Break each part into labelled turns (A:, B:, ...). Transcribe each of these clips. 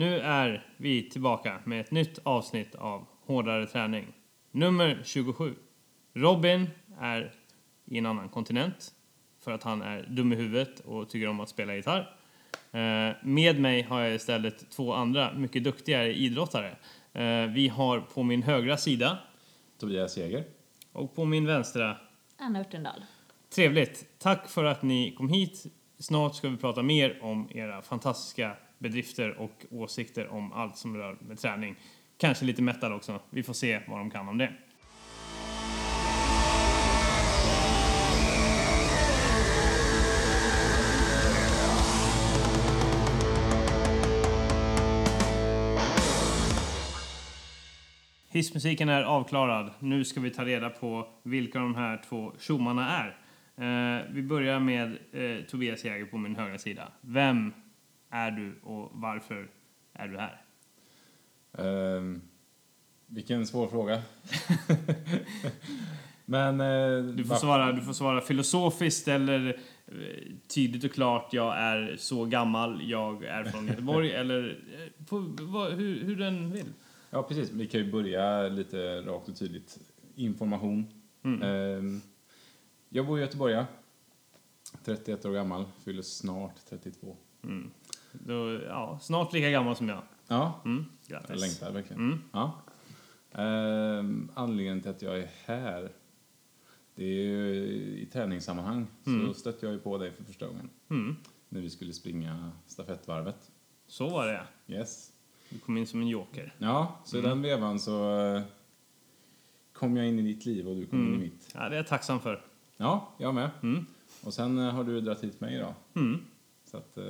A: Nu är vi tillbaka med ett nytt avsnitt av Hårdare träning. Nummer 27. Robin är i en annan kontinent för att han är dum i huvudet och tycker om att spela gitarr. Eh, Med mig har jag istället två andra mycket duktigare idrottare. Eh, Vi har på min högra sida
B: Tobias Jäger.
A: och på min vänstra
C: Anna Örtendahl.
A: Trevligt. Tack för att ni kom hit. Snart ska vi prata mer om era fantastiska bedrifter och åsikter om allt som rör med träning. Kanske lite metal också. Vi får se vad de kan om det. Hissmusiken är avklarad. Nu ska vi ta reda på vilka de här två tjommarna är. Eh, vi börjar med eh, Tobias Jäger på min högra sida. Vem är du och varför är du här?
B: Ehm, vilken svår fråga. Men... eh,
A: Du får,
B: va-
A: svara, du får svara filosofiskt eller eh, tydligt och klart. Jag är så gammal, jag är från Göteborg. eller eh, på, vad, hur, hur den vill.
B: Ja, precis. Vi kan ju börja lite rakt och tydligt. Information.
A: Mm.
B: Ehm, jag bor i Göteborg, ja. 31 år gammal. Fyller snart 32.
A: Mm. Då, ja, snart lika gammal som jag.
B: Ja,
A: Mm.
B: jag
A: Grattis.
B: längtar verkligen.
A: Mm.
B: Ja. Ehm, anledningen till att jag är här, det är ju i träningssammanhang.
A: Mm.
B: Så stötte jag ju på dig för första gången.
A: Mm.
B: När vi skulle springa stafettvarvet.
A: Så var det.
B: Yes.
A: Du kom in som en joker.
B: Ja, så i den vevan så eh, kom jag in i ditt liv och du kom in i
A: Mm.
B: mitt.
A: Ja, det är jag tacksam för.
B: Ja, jag med.
A: Mm.
B: Och sen eh, har du dragit hit mig idag.
A: Mm.
B: Så att, eh,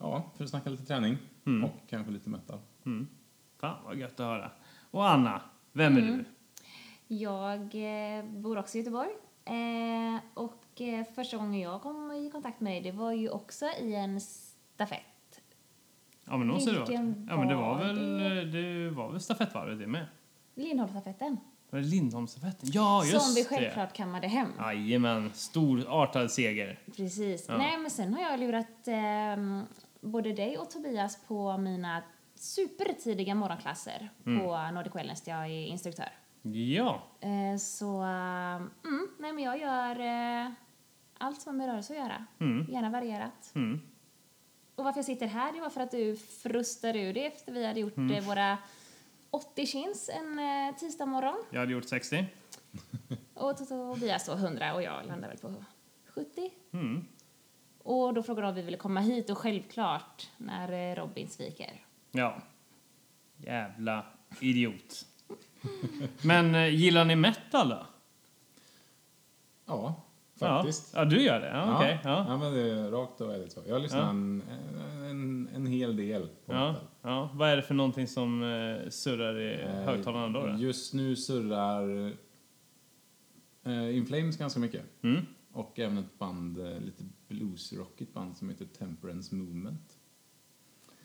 B: ja, för att snacka lite träning
A: Mm.
B: och kanske lite metal.
A: Mm. Fan vad gött att höra. Och Anna, vem är du?
C: Jag eh, bor också i Göteborg. Eh, och eh, första gången jag kom i kontakt med dig, det var ju också i en stafett.
A: Ja men då ser du Ja men det var väl,
C: det?
A: det var väl stafettvarvet det med?
C: Lindholmsstafetten.
A: Var det Lindholmsstafetten? Ja just
C: Som vi
A: det!
C: självklart kammade hem.
A: Jajamän, storartad seger.
C: Precis.
A: Ja.
C: Nej, men sen har jag lurat eh, både dig och Tobias på mina supertidiga morgonklasser
A: Mm.
C: på Nordic Wellness där jag är instruktör.
A: Ja,
C: Eh, så, mm, nej men jag gör eh, allt som är med rörelse att göra.
A: mm,
C: Gärna varierat.
A: mm.
C: Och varför jag sitter här, det var för att du frustade ur det efter vi hade gjort
A: Mm.
C: eh, våra 80 chins en tisdag morgon.
A: Jag hade gjort 60.
C: Och Tobias då 100 och jag landade väl på 70.
A: Mm.
C: Och då frågade de om vi ville komma hit och självklart när eh, Robin sviker.
A: Ja. Jävla idiot. Men eh, gillar ni metal då?
B: Ja, faktiskt.
A: Ja, ja du gör det? Ja, okej.
B: ja.
A: Ja.
B: men det är rakt och ärligt så. Jag lyssnar
A: Ja.
B: en, en, en hel del på
A: Ja,
B: metal.
A: ja. Vad är det för någonting som eh, surrar i
B: Eh,
A: högtalarna då? då?
B: Just nu surrar eh, In Flames ganska mycket.
A: Mm.
B: Och även ett band, eh, lite bluesrockigt band som heter Temperance Movement.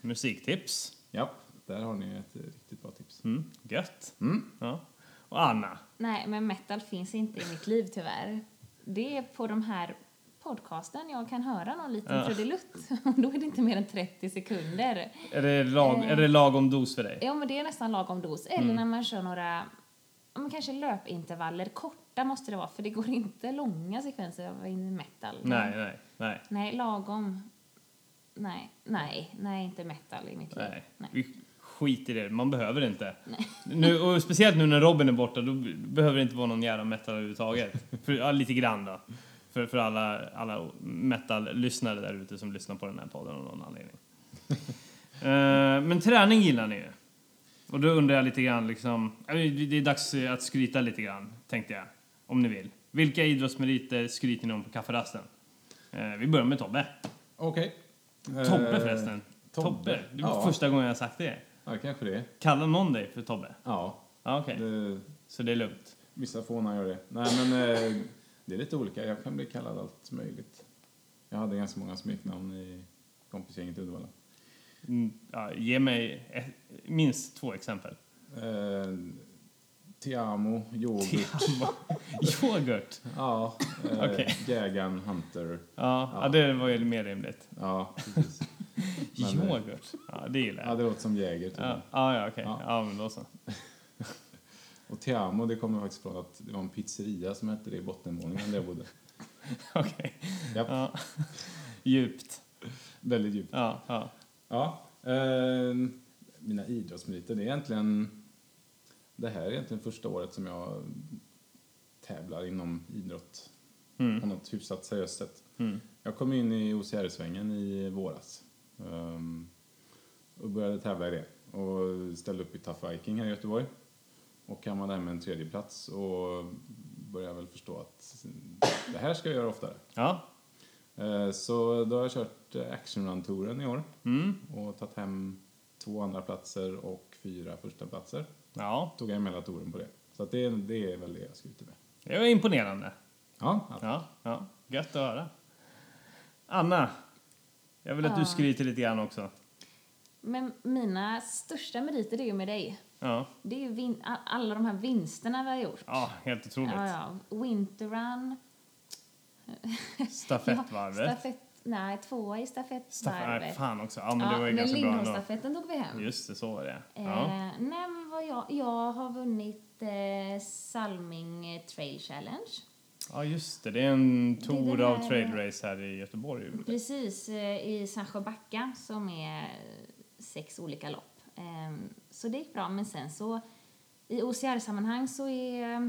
A: Musiktips?
B: Ja, där har ni ett eh, riktigt bra tips.
A: Mm. Gött.
B: Mm.
A: Ja. Och Anna?
C: Nej, men metal finns inte i mitt liv tyvärr. Det är på de här podcasten jag kan höra någon liten
A: Ja.
C: trudelutt. Och då är det inte mer än 30 sekunder.
A: Är det, lag,
C: Eh.
A: är det lagom dos för dig?
C: Ja, men det är nästan lagom dos. Eller
A: Mm.
C: när man kör några, men kanske löpintervaller. Korta måste det vara, för det går inte långa sekvenser av metal.
A: Nej, nej, nej.
C: Nej, lagom. Nej, nej, nej, inte metal i mitt liv.
A: nej. Skiter i det, man behöver det inte. Nu, och speciellt nu när Robin är borta, då behöver det inte vara någon jävla metal överhuvudtaget. För, ja, lite grann då. För, för alla, alla metal-lyssnare där ute som lyssnar på den här podden av någon anledning. Eh, men träning gillar ni ju. Och då undrar jag lite grann liksom, det är dags att skryta lite grann, tänkte jag. Om ni vill. Vilka idrottsmeriter skryter ni om på kafferasten? Eh, vi börjar med Tobbe.
B: Okej.
A: Tobbe
B: Eh,
A: förresten.
B: Tobbe.
A: Tobbe. Det var
B: Ja.
A: första gången jag sagt det.
B: Ja, kanske det.
A: Kallar någon dig för Tobbe?
B: Ja,
A: Ja, okej.
B: det,
A: Så det är lugnt.
B: vissa fånar gör det. Nej, men eh, det är lite olika. Jag kan bli kallad allt möjligt. Jag hade ganska många smeknamn i kompisgänget i Uddevalla.
A: Mm, ja, ge mig ett, minst två exempel.
B: Eh, Tiamo, yoghurt.
A: Yoghurt.
B: ja, eh,
A: Okej.
B: Jägaren, Hunter.
A: Ja, ja. det var ju mer rimligt.
B: Ja, precis. Men, eh,
A: Yoghurt? Ja, det gillar
B: Ja,
A: jag.
B: det låter som Jäger. Typ.
A: Ja, ja, ja okej.
B: Ja.
A: Ja, men då så.
B: Och Tiamo, det kommer faktiskt från att det var en pizzeria som hette det i bottenvåningen där jag bodde.
A: Okej.
B: Japp,
A: Ja. Djupt.
B: väldigt djupt.
A: Ja, ja.
B: Ja, eh, mina idrottsmeriter, det är egentligen... Det här är egentligen första året som jag tävlar inom idrott på
A: Mm.
B: något hyfsat seriöst sätt.
A: Mm.
B: Jag kom in i OCR-svängen i våras ehm, och började tävla i det och ställde upp i Tough Viking här i Göteborg och kammade hem en tredje plats och började väl förstå att det här ska jag göra oftare.
A: Ja.
B: Eh, Så då har jag kört Action Run-touren i år
A: Mm.
B: och tagit hem två andra platser och fyra första platser.
A: Ja,
B: Tog jag hem hela touren på det. Så att det, det är väl det jag skryter med.
A: det var imponerande.
B: Ja, ja.
A: Ja, ja. Gött att höra. Anna, jag vill att du
C: Ja.
A: skryter lite grann också.
C: Men mina största meriter är ju med dig.
A: Ja,
C: Det är ju alla de här vinsterna vi har gjort.
A: ja helt otroligt.
C: Ja, ja. Winterrun.
A: Stafettvarvet.
C: Ja, stafett, nej, tvåa i
A: Staff-
C: stafettvarvet.
A: nej, fan också. Ja, men
C: ja,
A: det var ju
C: men
A: ganska bra ändå.
C: Lindholmsstafetten tog vi hem.
A: Just det, så var det. Ja.
C: Eh, nej, men vad jag, jag har vunnit eh, Salming Trail Challenge.
A: ja, just det. Det är en tour av
C: här-
A: trail race här i Göteborg.
C: Precis, eh, i Sandsjöbacka som är sex olika lopp. Eh, så det gick bra, men sen så i OCR-sammanhang så är eh,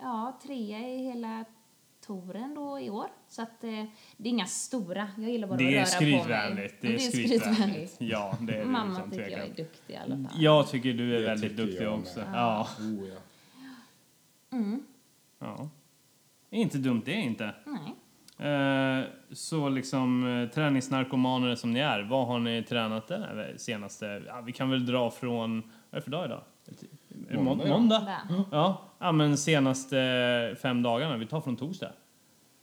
C: ja, trea i hela touren då i år. Så att eh, det är inga stora, jag gillar bara
A: Det är
C: att röra på mig.
A: skrytvänligt. Det är
C: skrytvänligt.
A: Ja, det är det
C: Mamma
A: utan
C: tycker jag är duktig i alla fall.
A: Jag tycker du är
B: Det
A: väldigt duktig också.
B: med.
A: Ja.
B: Oh, ja.
C: Mm,
A: ja. Inte dumt det inte.
C: nej.
A: Eh, så liksom eh, träningsnarkomaner som ni är, vad har ni tränat den här senaste, ja, vi kan väl dra från, vad är det för dag idag? Är det må-
B: Måndag, ja.
A: Måndag?
C: Där.
A: Ja, ja men senaste fem dagarna, vi tar från torsdag.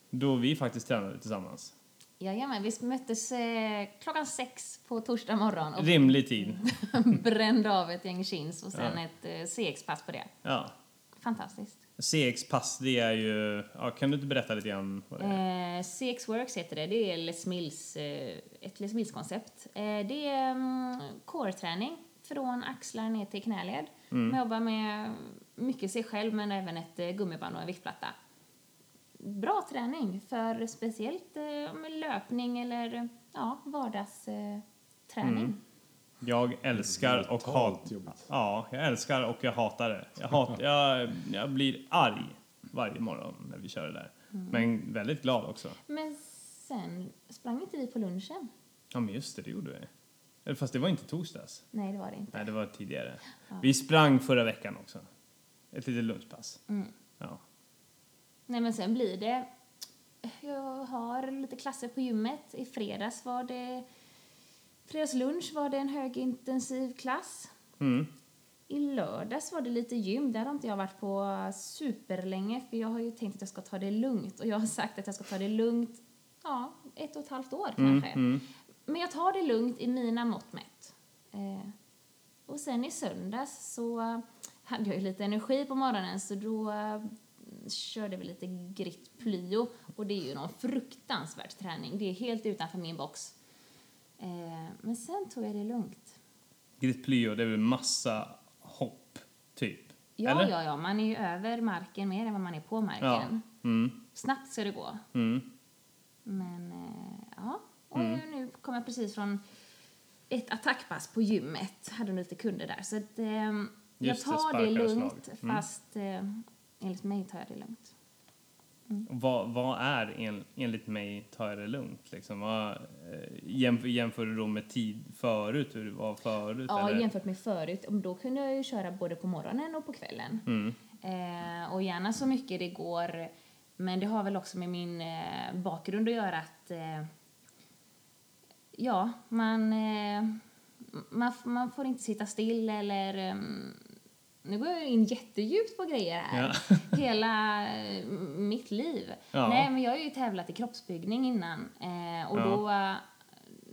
A: Då vi faktiskt tränade tillsammans.
C: Jajamän, vi möttes eh, klockan sex på torsdag morgon och
A: Rimlig tid.
C: brände av ett gäng chins och sen
A: Ja.
C: ett eh, CX-pass på det.
A: Ja.
C: Fantastiskt.
A: CX-pass, det är ju, ja, kan du inte berätta lite grann vad det är?
C: Eh, CX Works heter det. Det är Les Mills, eh, ett Les Mills-koncept. Eh, det är mm, core-träning från axlar ner till knäled. Man jobbar med mycket sig själv men även ett eh, gummiband och en viktplatta. Bra träning för speciellt eh, löpning eller ja, vardagsträning. Eh, träning.
A: Jag älskar och hatar. Ja, jag älskar och jag hatar det. Jag, hat, jag, jag blir arg varje morgon när vi kör det där. Men väldigt glad också.
C: Men sen sprang inte vi på lunchen.
A: Ja, men just det, det gjorde vi. Eller Fast det var inte torsdags.
C: Nej, det var det inte.
A: Nej, det var tidigare. Vi sprang förra veckan också. Ett litet lunchpass.
C: Mm.
A: Ja.
C: Nej, men sen blir det... Jag har lite klasser på gymmet. I fredags var det... Fredagslunch var det en högintensiv klass.
A: Mm.
C: I lördags var det lite gym. Där har inte jag varit på superlänge för jag har ju tänkt att jag ska ta det lugnt. Och jag har sagt att jag ska ta det lugnt, ja, ett och ett halvt år
A: Mm,
C: kanske.
A: mm.
C: Men jag tar det lugnt i mina mått mätt. Eh, och sen i söndags så hade jag ju lite energi på morgonen så då eh, körde vi lite gritt plyo och det är ju någon fruktansvärd träning. Det är helt utanför min box. Eh, men sen tog jag det lugnt.
A: Grit plyo, det är väl massa hopp, typ?
C: Ja,
A: Eller?
C: ja, ja, man är ju över marken mer än vad man är på marken.
A: Ja. Mm.
C: Snabbt ska det gå.
A: Mm.
C: Men eh, ja, och
A: Mm.
C: nu kom jag precis från ett attackpass på gymmet. Hade lite kunder där. Så att, eh,
A: Just det,
C: tar det,
A: och
C: lugnt.
A: Mm.
C: fast eh, enligt mig tar jag det lugnt.
A: Och Vad, vad är en, enligt mig, tar jag det lugnt? Liksom? Vad, eh, jämför, jämför du då med tid förut, hur det var förut?
C: Ja,
A: eller?
C: jämfört med förut. Då kunde jag ju köra både på morgonen och på kvällen.
A: Mm.
C: Eh, och gärna så mycket det går. Men det har väl också med min eh, bakgrund att göra att eh, ja, man, eh, man, man får inte sitta still eller ehm, nu går jag in jättedjupt på grejer här. Hela eh, mitt liv.
A: Ja.
C: Nej, men jag har ju tävlat i kroppsbyggning innan eh, och
A: Ja.
C: då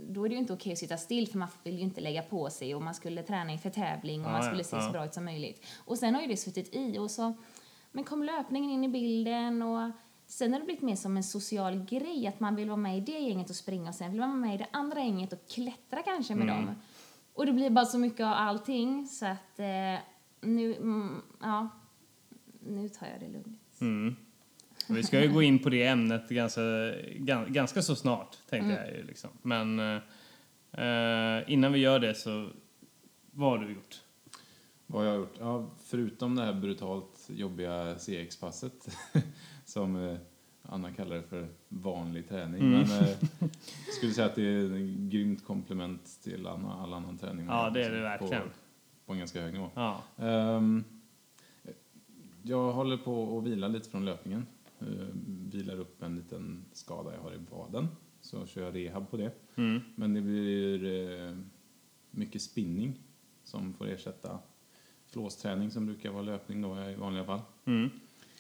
C: då är det ju inte okej att sitta still för man vill ju inte lägga på sig och man skulle träna inför tävling och
A: Ja,
C: man
A: ja,
C: skulle se
A: ja.
C: så bra ut som möjligt. Och sen har ju det suttit i och så men kom löpningen in i bilden och Sen har det blivit mer som en social grej, att man vill vara med i det gänget och springa och sen vill man vara med i det andra gänget och klättra kanske med dem. Och det blir bara så mycket av allting så att eh, nu, mm, ja, nu tar jag det lugnt.
A: Mm. Vi ska ju gå in på det ämnet ganska, gan- ganska så snart, tänkte jag ju liksom. Men eh, innan vi gör det så, vad har du gjort?
B: Vad jag har gjort? Ja, förutom det här brutalt jobbiga CX-passet som eh, Anna kallar det för vanlig träning.
A: Mm.
B: Men eh, jag skulle säga att det är ett grymt komplement till anna, all annan träning.
A: Ja, det är det
B: På,
A: verkligen.
B: På en ganska hög nivå.
A: Ja.
B: Ehm, jag håller på att vila lite från löpningen. Uh, vilar upp en liten skada jag har i vaden. Så kör jag rehab på det.
A: Mm.
B: Men det blir eh, mycket spinning som får ersätta flåsträning som brukar vara löpning då i vanliga fall.
A: Mm.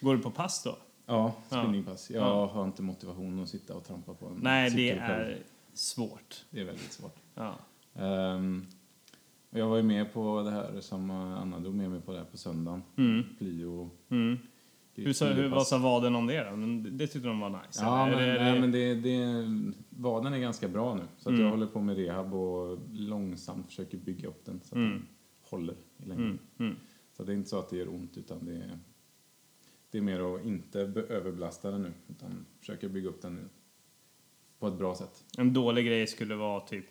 A: Går du på pass då?
B: Ja, spinningpass. Jag
A: Ja.
B: har inte motivation att sitta och trampa på en
A: Nej, det
B: själv.
A: är svårt.
B: Det är väldigt svårt.
A: Ja.
B: Och jag var ju med på det här som eh, Anna drog med mig på det här på söndagen.
A: Mm.
B: Plio.
A: Mm. Hur, sa, hur, vad sa vaden om det då? Men det tyckte de var nice?
B: Ja,
A: eller?
B: men,
A: Är det-
B: nej, men det, det, vaden är ganska bra nu. Så att
A: Mm.
B: jag håller på med rehab och långsamt försöker bygga upp den så att
A: Mm.
B: den håller i längden.
A: Mm. Mm.
B: Så det är inte så att det gör ont utan det är, det är mer att inte be- överbelasta den nu utan försöka bygga upp den på ett bra sätt.
A: En dålig grej skulle vara typ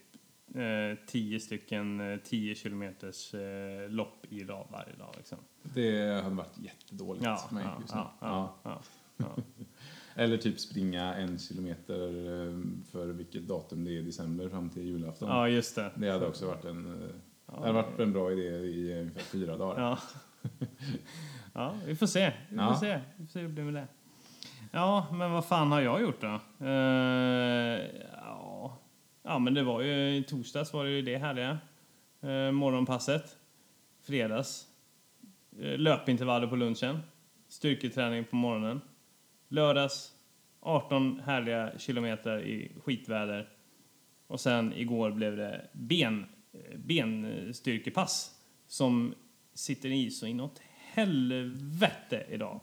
A: eh, 10 stycken eh, 10 kilometers eh, lopp i rad varje dag. Liksom.
B: Det hade varit jättedåligt
A: Ja,
B: för mig
A: ja,
B: just nu.
A: ja, ja.
B: Eller typ springa en kilometer eh, för vilket datum det är i december fram till julafton.
A: ja, just det.
B: Det hade också varit en, eh, hade varit en bra idé i ungefär fyra dagar.
A: Ja. vi får se. Vi får se. Vi får se hur det blir med det. Ja, men vad fan har jag gjort då? Eh, ja. men det var ju i torsdags var det ju det härliga. Eh, morgonpasset. Fredags. Eh, löpintervaller på lunchen. Styrketräning på morgonen. Lördags. 18 härliga kilometer i skitväder. Och sen igår blev det ben, eh, benstyrkepass som sitter i så inåt helvete idag.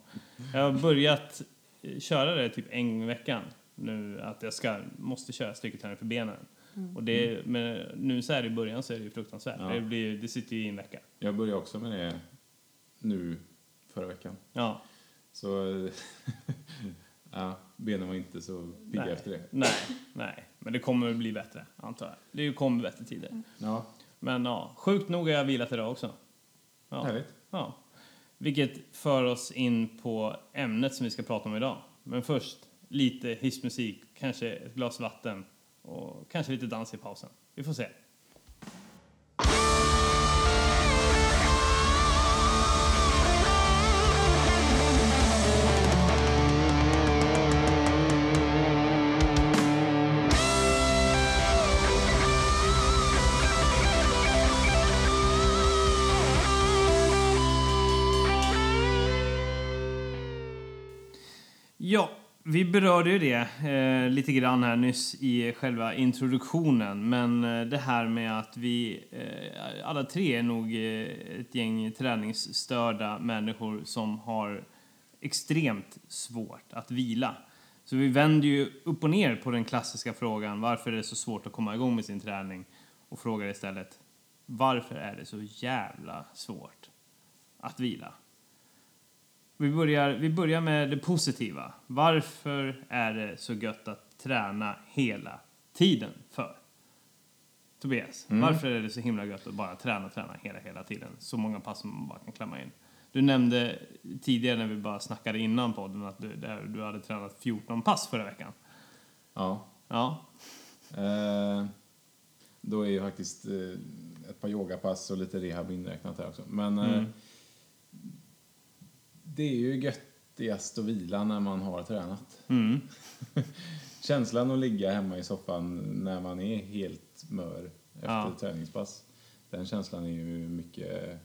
A: Jag har börjat eh, köra det typ en gång i veckan nu att jag ska, måste köra styrketräning för benen. Och det, men nu så här i början så är det ju fruktansvärt.
B: Ja.
A: Det, blir, det sitter ju i en vecka.
B: Jag började också med det nu förra veckan.
A: Ja.
B: Så ja, benen var inte så pigga efter det.
A: Nej, nej. Men det kommer bli bättre, antar jag. Det kommer bättre tider.
B: Ja,
A: Men ja, sjukt nog har jag vilat idag också. Ja.
B: härligt.
A: Ja. Vilket för oss in på ämnet som vi ska prata om idag. Men först lite hissmusik, kanske ett glas vatten och kanske lite dans i pausen. Vi får se. Vi berörde ju det eh, lite grann här nyss i själva introduktionen. Men eh, det här med att vi eh, alla tre är nog eh, ett gäng träningsstörda människor som har extremt svårt att vila. Så vi vänder ju upp och ner på den klassiska frågan varför är det så svårt att komma igång med sin träning och frågar istället varför är det så jävla svårt att vila? Vi börjar, vi börjar med det positiva. Varför är det så gött att träna hela tiden för? Tobias, varför är det så himla gött att bara träna, träna hela, hela tiden? Så många pass som man bara kan klämma in. Du nämnde tidigare när vi bara snackade innan podden att du, där du hade tränat 14 pass förra veckan.
B: Ja.
A: Ja,
B: Eh, då är ju faktiskt eh, ett par yogapass och lite rehab inräknat här också. Men eh,
A: Mm.
B: Det är ju göttigast att vila när man har tränat.
A: mm.
B: Känslan att ligga hemma i soffan när man är helt mör efter
A: Ja.
B: träningspass. Den känslan är ju mycket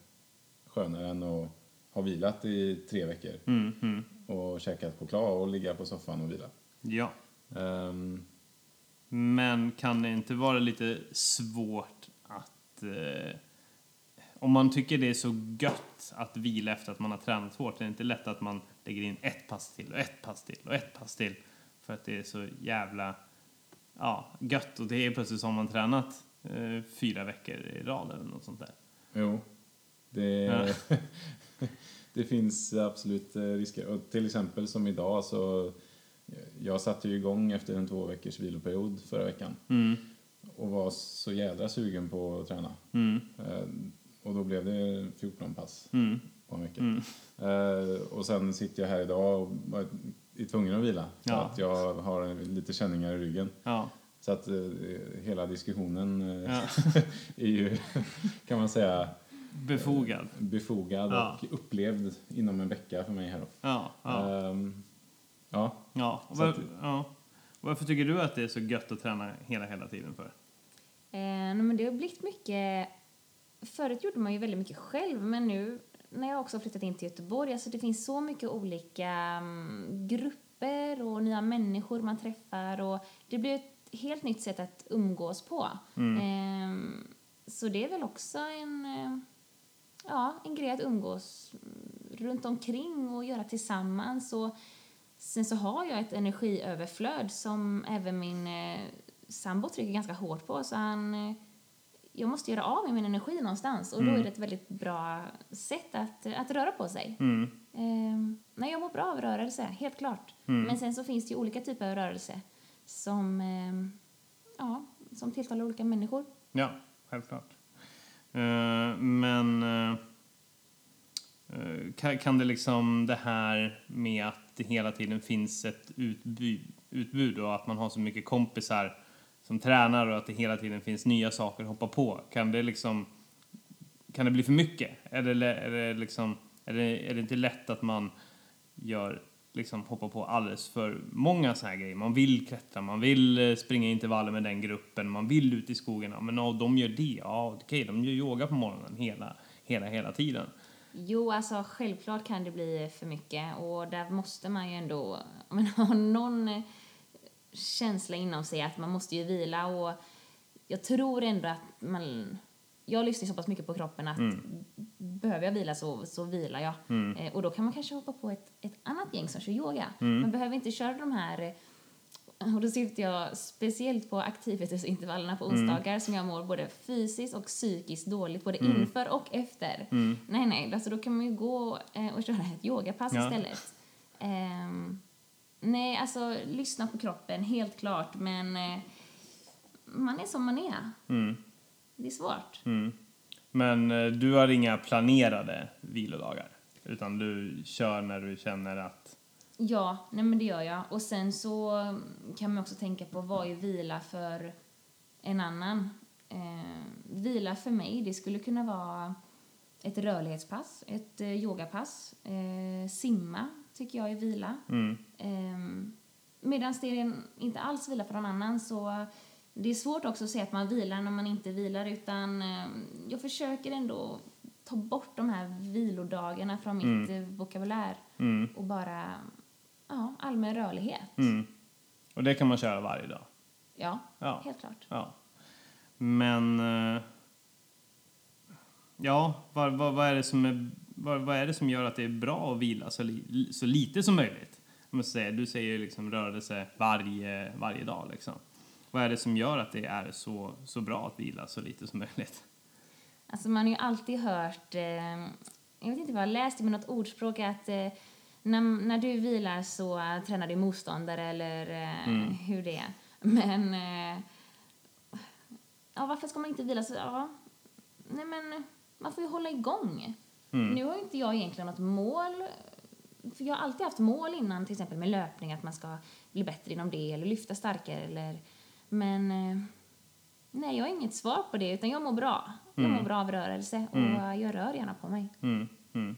B: skönare än att ha vilat i tre veckor
A: Mm, mm.
B: och käkat choklad och ligga på soffan och vila.
A: ja.
B: Ehm,
A: Men kan det inte vara lite svårt att... Eh, om man tycker det är så gött att vila efter att man har tränat hårt, det är inte lätt att man lägger in ett pass till och ett pass till och ett pass till för att det är så jävla ja, gött och det är plötsligt som man tränat eh, fyra veckor i rad eller något sånt där.
B: Jo, det,
A: Ja.
B: det finns absolut eh, risker. Och till exempel som idag så jag satte ju igång efter en två veckors viloperiod förra veckan
A: Mm,
B: och var så jädra sugen på att träna.
A: mm,
B: Eh, Och då blev det 14 pass
A: mm,
B: på en vecka.
A: mm.
B: Eh, Och sen sitter jag här idag och är tvungen att vila för
A: Ja.
B: att jag har lite känningar i ryggen.
A: Ja,
B: Så att eh, hela diskussionen eh,
A: ja.
B: är ju, kan man säga,
A: Befogad.
B: befogad
A: Ja.
B: och upplevd inom en vecka för mig här då.
A: Ja, ja.
B: Ehm, ja.
A: ja. Och
B: så
A: var,
B: att-
A: ja. Varför tycker du att det är så gött att träna hela, hela tiden för?
C: Eh, men det har blivit mycket... Förut gjorde man ju väldigt mycket själv, men nu när jag också flyttat in till Göteborg, alltså det finns så mycket olika mm, grupper och nya människor man träffar och det blir ett helt nytt sätt att umgås på. Eh, så det är väl också en, eh, ja, en grej att umgås mm, runt omkring och göra tillsammans. Och sen så har jag ett energiöverflöd som även min eh, sambo trycker ganska hårt på. Så han, eh, jag måste göra av med min energi någonstans och då är det ett väldigt bra sätt att, att röra på sig.
A: Mm.
C: Eh, nej, jag mår bra av rörelse, helt klart. Men sen så finns det ju olika typer av rörelse som, eh, ja, som tilltalar olika människor.
A: Ja, självklart. Eh, men eh, kan, kan det liksom det här med att det hela tiden finns ett utbud, utbud och att man har så mycket kompisar som tränar och att det hela tiden finns nya saker att hoppa på. Kan det liksom kan det bli för mycket? Är det, är det liksom är det, är det inte lätt att man gör liksom hoppar på alldeles för många sådana här grejer. Man vill klättra, man vill eh, springa intervaller med den gruppen, man vill ut i skogen. Ja, men ja, de gör det. Ja, okej, de gör yoga på morgonen hela, hela, hela tiden.
C: Jo, alltså självklart kan det bli för mycket och där måste man ju ändå men ha någon eh, känsla inom sig att man måste ju vila och jag tror ändå att man jag lyssnar så pass mycket på kroppen att behöver jag vila så, så vilar jag. Eh, och då kan man kanske hoppa på ett, ett annat gäng som kör yoga. Man behöver inte köra de här eh, och då syftar jag speciellt på aktivitetsintervallerna på onsdagar som jag mår både fysiskt och psykiskt dåligt, både inför och efter. Nej, nej, alltså då kan man ju gå eh, och köra ett yogapass
A: Ja.
C: istället. Ehm, nej, alltså lyssna på kroppen, helt klart, men eh, man är som man är.
A: Mm.
C: Det är svårt.
A: Mm. Men eh, du har inga planerade vilodagar? Utan du kör när du känner att...
C: Ja, nej men det gör jag. Och sen så kan man också tänka på vad är vila för en annan. Eh, vila för mig, det skulle kunna vara ett rörlighetspass, ett eh, yogapass. Eh, simma tycker jag är vila.
A: Mm.
C: Eh, Medan det inte alls vila för någon annan så det är svårt också att säga att man vilar när man inte vilar utan eh, jag försöker ändå ta bort de här vilodagarna från mitt eh, vokabulär
A: Mm.
C: och bara ja, allmän rörlighet.
A: Mm. Och det kan man köra varje dag?
C: Ja,
A: Ja.
C: helt klart.
A: Ja. Men... eh, Ja, vad, vad, vad, är det som är, vad, vad är det som gör att det är bra att vila så, li, så lite som möjligt? Säga, du säger liksom rörelse varje, varje dag. Liksom. Vad är det som gör att det är så, så bra att vila så lite som möjligt?
C: Alltså man har ju alltid hört, eh, jag vet inte vad jag läst men något ordspråk att eh, när, när du vilar så tränar du motståndare eller eh, hur det är. Men eh, ja, varför ska man inte vila så? Ja, nej men man får ju hålla igång. Nu har inte jag egentligen något mål. För jag har alltid haft mål innan, till exempel med löpning, att man ska bli bättre inom det eller lyfta starkare eller men eh, Nej, jag har inget svar på det, utan jag mår bra. Jag mår bra av rörelse och jag rör gärna på mig.
A: Mm, mm.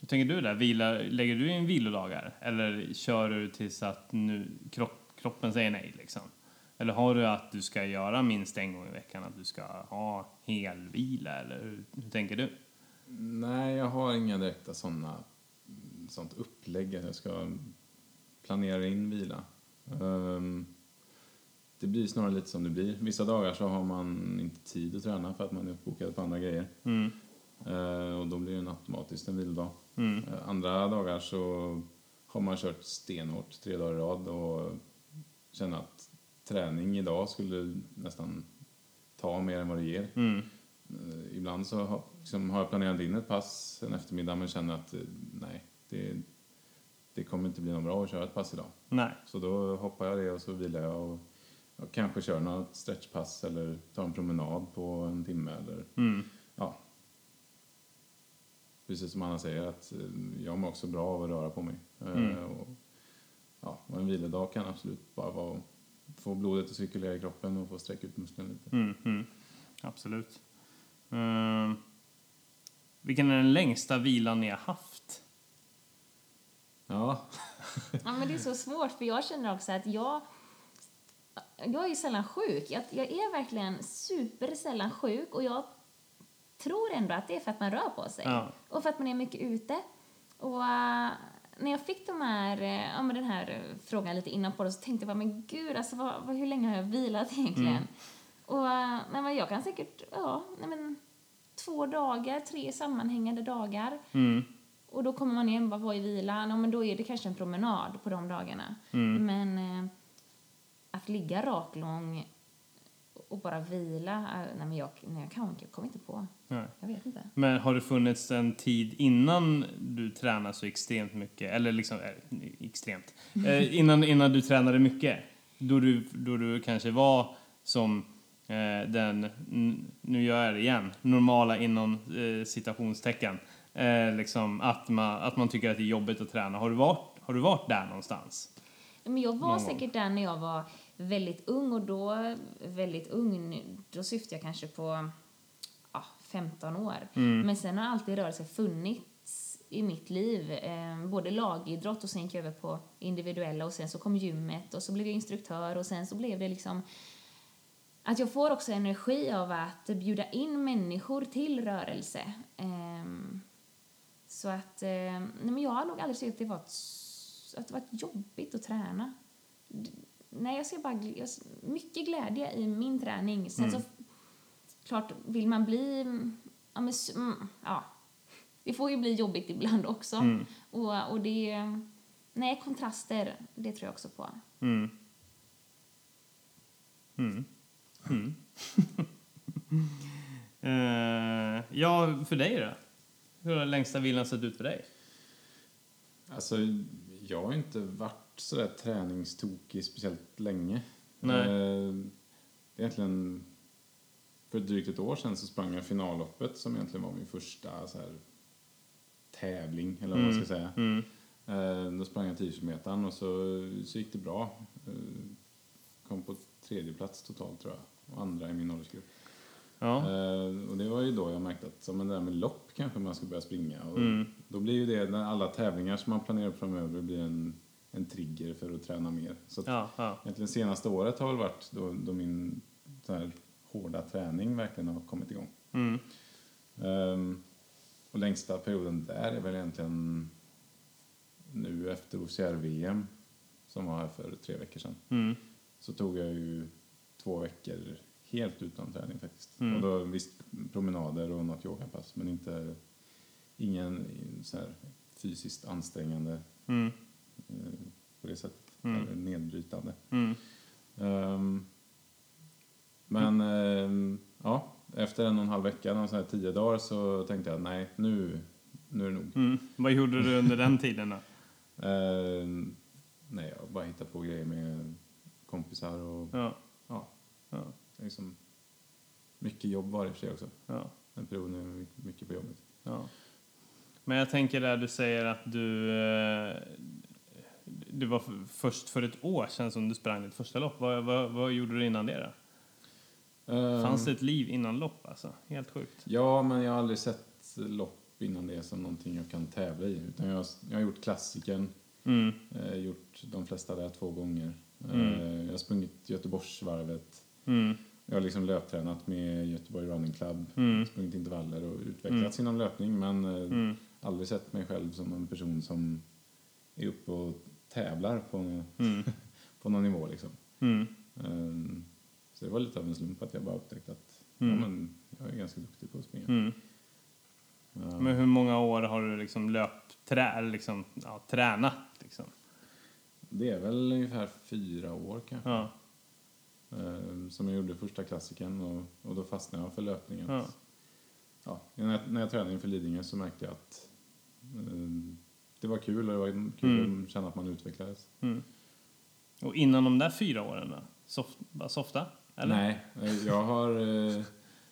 A: Hur tänker du där? Vila, lägger du in vilodagar? Eller kör du tills att nu kropp, kroppen säger nej? Liksom? Eller har du att du ska göra minst en gång i veckan, att du ska ha helvila? Eller hur, hur tänker du?
B: Nej, jag har inga direkta såna, sånt upplägg att jag ska planera in vila. Ehm, det blir snarare lite som det blir. Vissa dagar så har man inte tid att träna för att man är uppbokad på andra grejer.
A: Mm.
B: Eh, och då blir det automatiskt en vilodag.
A: Mm.
B: Eh, andra dagar så har man kört stenhårt tre dagar i rad och känner att träning idag skulle nästan ta mer än vad det ger.
A: Mm.
B: Eh, ibland så har, liksom, har jag planerat in ett pass en eftermiddag men känner att eh, nej, det, det kommer inte bli något bra att köra ett pass idag.
A: Nej.
B: Så då hoppar jag det och så vilar jag och, och kanske kör något stretchpass eller tar en promenad på en timme eller
A: Mm.
B: ja. Precis som Anna säger att eh, jag mår också bra av att röra på mig.
A: Mm.
B: Och, ja, och en vilodag kan absolut bara vara att få blodet att cirkulera i kroppen och få sträcka ut musklerna lite.
A: Mm. Mm. Absolut. Ehm, vilken är den längsta vilan ni har haft?
B: Ja,
C: Ja, men det är så svårt, för jag känner också att jag... Jag är ju sällan sjuk. Jag, jag är verkligen super sällan sjuk och jag tror ändå att det är för att man rör på sig.
A: Ja.
C: Och för att man är mycket ute. Och eh, när jag fick de här, eh, ja, men den här frågan lite innan på det så tänkte jag bara, men gud, alltså, vad, vad, hur länge har jag vilat egentligen?
A: Mm.
C: Och eh, nej, men jag kan säkert, ja, nej, men två dagar, tre sammanhängande dagar.
A: Mm.
C: Och då kommer man igen bara, vad är vilan? Ja, men då är det kanske en promenad på de dagarna.
A: Mm.
C: Men eh, att ligga raklång och bara vila, eh, nej men jag, nej, jag, kan, jag kommer inte på.
A: Nej.
C: Jag vet inte.
A: Men har det funnits en tid innan du tränar så extremt mycket, eller liksom, eh, extremt, eh, innan, innan du tränade mycket? Då du, då du kanske var som eh, den, n- nu gör jag det igen, normala inom eh, citationstecken. Eh, liksom att man, att man tycker att det är jobbigt att träna. Har du varit, har du varit där någonstans?
C: Men jag var
A: Någon gång.
C: säkert där när jag var väldigt ung och då, väldigt ung, då syftar jag kanske på ja, 15 år.
A: Mm.
C: Men sen har alltid rörelse funnits i mitt liv. Eh, både lagidrott och sen gick jag över på individuella och sen så kom gymmet och så blev jag instruktör och sen så blev det liksom att jag får också energi av att bjuda in människor till rörelse. Ehm, så att, eh, nej men jag har nog aldrig tyckt att det var, att det var jobbigt att träna. Nej, jag ser bara jag, s- mycket glädje i min träning. Sen så, f- klart, vill man bli, mm, ja men, mm, ja. Det får ju bli jobbigt ibland också.
A: Mm.
C: Och, och det, nej, kontraster, det tror jag också på.
A: Mm. Mm. Mm. eh, ja, för dig då? Hur har längsta vilan sett ut för dig?
B: alltså jag har inte varit sådär träningstokig speciellt länge.
A: Nej.
B: Eh, egentligen för drygt ett år sedan så sprang jag finalloppet som egentligen var min första så här, tävling, eller vad man ska säga.
A: Mm.
B: Eh, då sprang jag 10 km och så, så gick det bra. Eh, kom på tredje plats totalt tror jag, och andra i min åldersgrupp.
A: Ja.
B: Eh, och det var ju då jag märkte att som en där med lopp kanske man ska börja springa. Och
A: Mm.
B: Då blir ju det, när alla tävlingar som man planerar framöver blir en, en trigger för att träna mer. Så att
A: Ja, ja.
B: egentligen senaste året har väl varit då, då min så här, hårda träning verkligen har kommit igång.
A: Mm.
B: Ehm, och längsta perioden där är väl egentligen nu efter OCR-VM som var här för tre veckor sedan.
A: Mm.
B: Så tog jag ju två veckor helt utan träning faktiskt.
A: Mm.
B: Och då visst promenader och något yogapass men inte ingen så här fysiskt ansträngande
A: Mm.
B: eh, på det sättet.
A: Mm.
B: Eller nedbrytande. Ehm, men ehm, ja, efter en och en halv vecka, någon sån här tio dagar så tänkte jag nej, nu, nu är det nog.
A: Mm. Vad gjorde du under den tiden då?
B: Ehm, nej, jag bara hittade på grejer med kompisar och
A: Ja,
B: ja, liksom mycket jobb var det för sig också.
A: ja.
B: En period var mycket på jobbet.
A: Ja. Men jag tänker där du säger att du... Eh, det var först för ett år sedan som du sprang ditt första lopp. Vad, vad, vad gjorde du innan det då?
B: Ehm,
A: Fanns det ett liv innan lopp alltså? Helt sjukt.
B: Ja, men jag har aldrig sett lopp innan det som någonting jag kan tävla i. Utan jag, jag har gjort klassikern,
A: Mm.
B: eh, gjort de flesta där två gånger.
A: Mm.
B: Eh, jag har sprungit Göteborgsvarvet.
A: Mm.
B: Jag har liksom löptränat med Göteborg Running Club,
A: Mm.
B: sprungit intervaller och utvecklats inom löpning men eh,
A: Mm.
B: aldrig sett mig själv som en person som är uppe och tävlar på,
A: Mm.
B: på någon nivå liksom.
A: Mm.
B: Ehm, Så det var lite av en slump att jag bara upptäckte att
A: Mm.
B: ja, men jag är ganska duktig på att springa.
A: Mm.
B: Ja.
A: Men hur många år har du liksom löpt, trä, eller liksom, ja, tränat? Liksom?
B: Det är väl ungefär fyra år kanske.
A: Ja.
B: Ehm, Som jag gjorde första klassiken och, och då fastnade jag för löpningen.
A: Ja.
B: Ja, när, jag, när jag tränade inför Lidingö så märkte jag att ehm, det var kul och det var kul
A: Mm.
B: att känna att man utvecklades.
A: Mm. Och innan de där fyra åren då? Soft, bara softa? Eller?
B: Nej, eh, jag har, eh,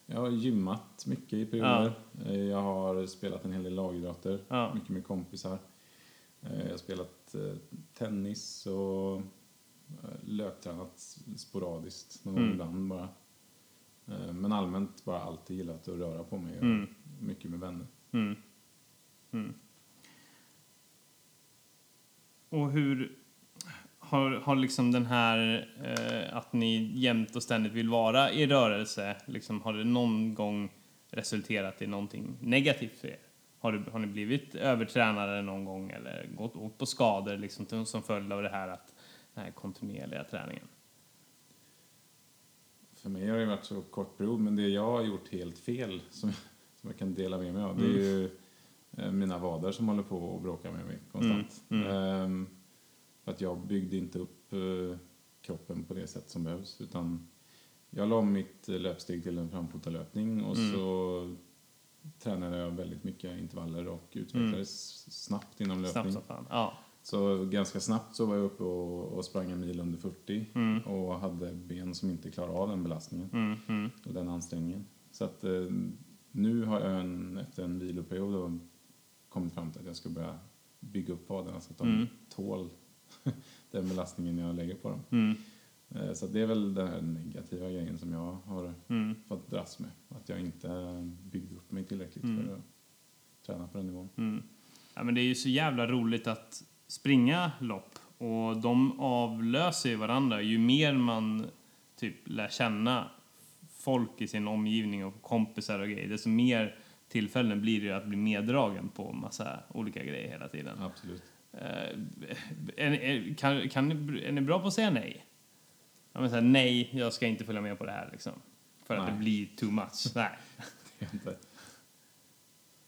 B: jag har gymmat mycket i perioder. Eh, Jag har spelat en hel del lagidrotter,
A: Ja.
B: mycket med kompisar. Eh, Jag har spelat eh, tennis och eh, löptränat sporadiskt, någon
A: Mm.
B: ibland bara. Eh, Men allmänt bara alltid gillat att röra på mig
A: Mm.
B: mycket med vänner.
A: Mm. Mm. Och hur har, har liksom den här eh, att ni jämt och ständigt vill vara i rörelse, liksom, har det någon gång resulterat i någonting negativt för er? Har, du, har ni blivit övertränade någon gång eller gått på skador liksom, som följd av det här att den här kontinuerliga träningen?
B: För mig har det varit så kort period, men det jag har gjort helt fel som, som jag kan dela med mig av, det är ju eh, mina vader som håller på och bråkar med mig konstant.
A: Mm,
B: Ehm, för att jag byggde inte upp eh, kroppen på det sätt som behövs, utan jag la mitt löpsteg till en framfotalöpning och
A: Mm.
B: så tränade jag väldigt mycket intervaller och utvecklades snabbt inom löpning.
A: Snabbt. Ja.
B: Så ganska snabbt så var jag uppe och, och sprang en mil under 40
A: Mm.
B: och hade ben som inte klarade av den belastningen
A: Mm, mm,
B: och den ansträngningen. Så att eh, nu har jag en, efter en viloperiod kommit fram till att jag ska börja bygga upp vaderna så att de
A: Mm.
B: tål den belastningen jag lägger på dem.
A: mm,
B: Eh, så det är väl den här negativa grejen som jag har
A: mm.
B: fått dras med. Att jag inte byggde upp mig tillräckligt för att träna på den nivån.
A: Ja, men det är ju så jävla roligt att springa lopp och de avlöser ju varandra. Ju mer man typ lär känna folk i sin omgivning och kompisar och grejer, desto mer tillfällen blir det ju att bli meddragen på massa olika grejer hela tiden.
B: Absolut.
A: Eh, är, är, kan, kan är ni bra på att säga nej? Ja, men så här, nej, jag ska inte följa med på det här liksom. För att
B: Nej.
A: det blir too much. Nej.
B: Det är inte.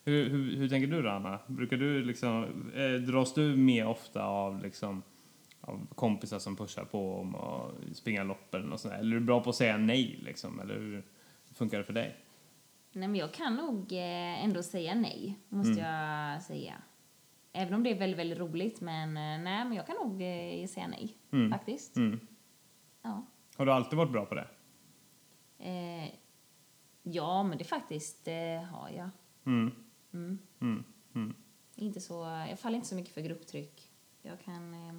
A: Hur, hur, hur tänker du då, Anna? Brukar du liksom, eh, dras du med ofta av, liksom, av kompisar som pushar på om att springa lopp eller något sånt där? Eller är du bra på att säga nej, liksom? Eller hur funkar det för dig?
C: Nej, men jag kan nog eh, ändå säga nej, måste jag säga. Även om det är väldigt, väldigt roligt, men eh, nej, men jag kan nog eh, säga nej,
A: Mm.
C: faktiskt.
A: Mm.
C: Ja.
A: Har du alltid varit bra på det?
C: Eh, ja, men det faktiskt eh, har jag.
A: Mm.
C: Mm.
A: Mm. Mm.
C: Inte så, jag faller inte så mycket för grupptryck. Jag kan, eh,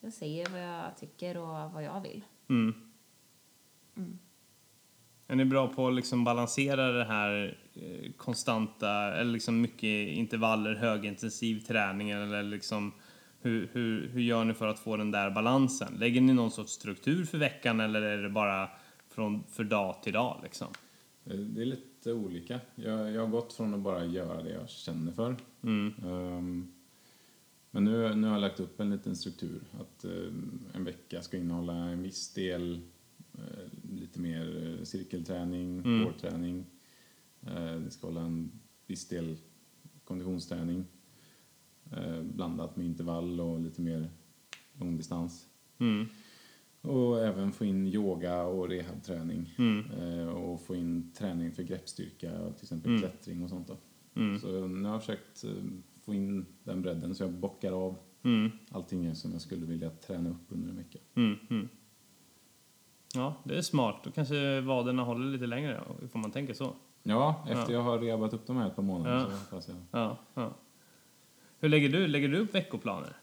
C: jag säger vad jag tycker och vad jag vill.
A: Mm.
C: Mm.
A: Är ni bra på att liksom balansera det här eh, konstanta, eller liksom mycket intervaller, högintensiv träning eller liksom hur, hur, hur gör ni för att få den där balansen? Lägger ni någon sorts struktur för veckan eller är det bara från för dag till dag liksom?
B: Eh, Det är lite olika. Jag, jag har gått från att bara göra det jag känner för.
A: Mm.
B: Ehm, men nu, nu har jag lagt upp en liten struktur. Att eh, en vecka ska innehålla en viss del eh, lite mer eh, cirkelträning,
A: Mm.
B: hårdträning. Eh, det ska hålla en viss del konditionsträning. Eh, blandat med intervall och lite mer långdistans.
A: Mm.
B: Och även få in yoga och rehabträning.
A: Mm.
B: Eh, och få in träning för greppstyrka, till exempel
A: Mm.
B: klättring och sånt. Då.
A: Mm.
B: Så nu har jag försökt eh, få in den bredden så jag bockar av
A: Mm.
B: allting som jag skulle vilja träna upp under en vecka.
A: Mm. Mm. Ja, det är smart. Då kanske vaderna håller lite längre, får man tänka så.
B: Ja, efter
A: Ja.
B: jag har rehabat upp de här ett par månader
A: Ja.
B: så hoppas jag.
A: Ja, ja. Hur lägger du, lägger du upp veckoplaner?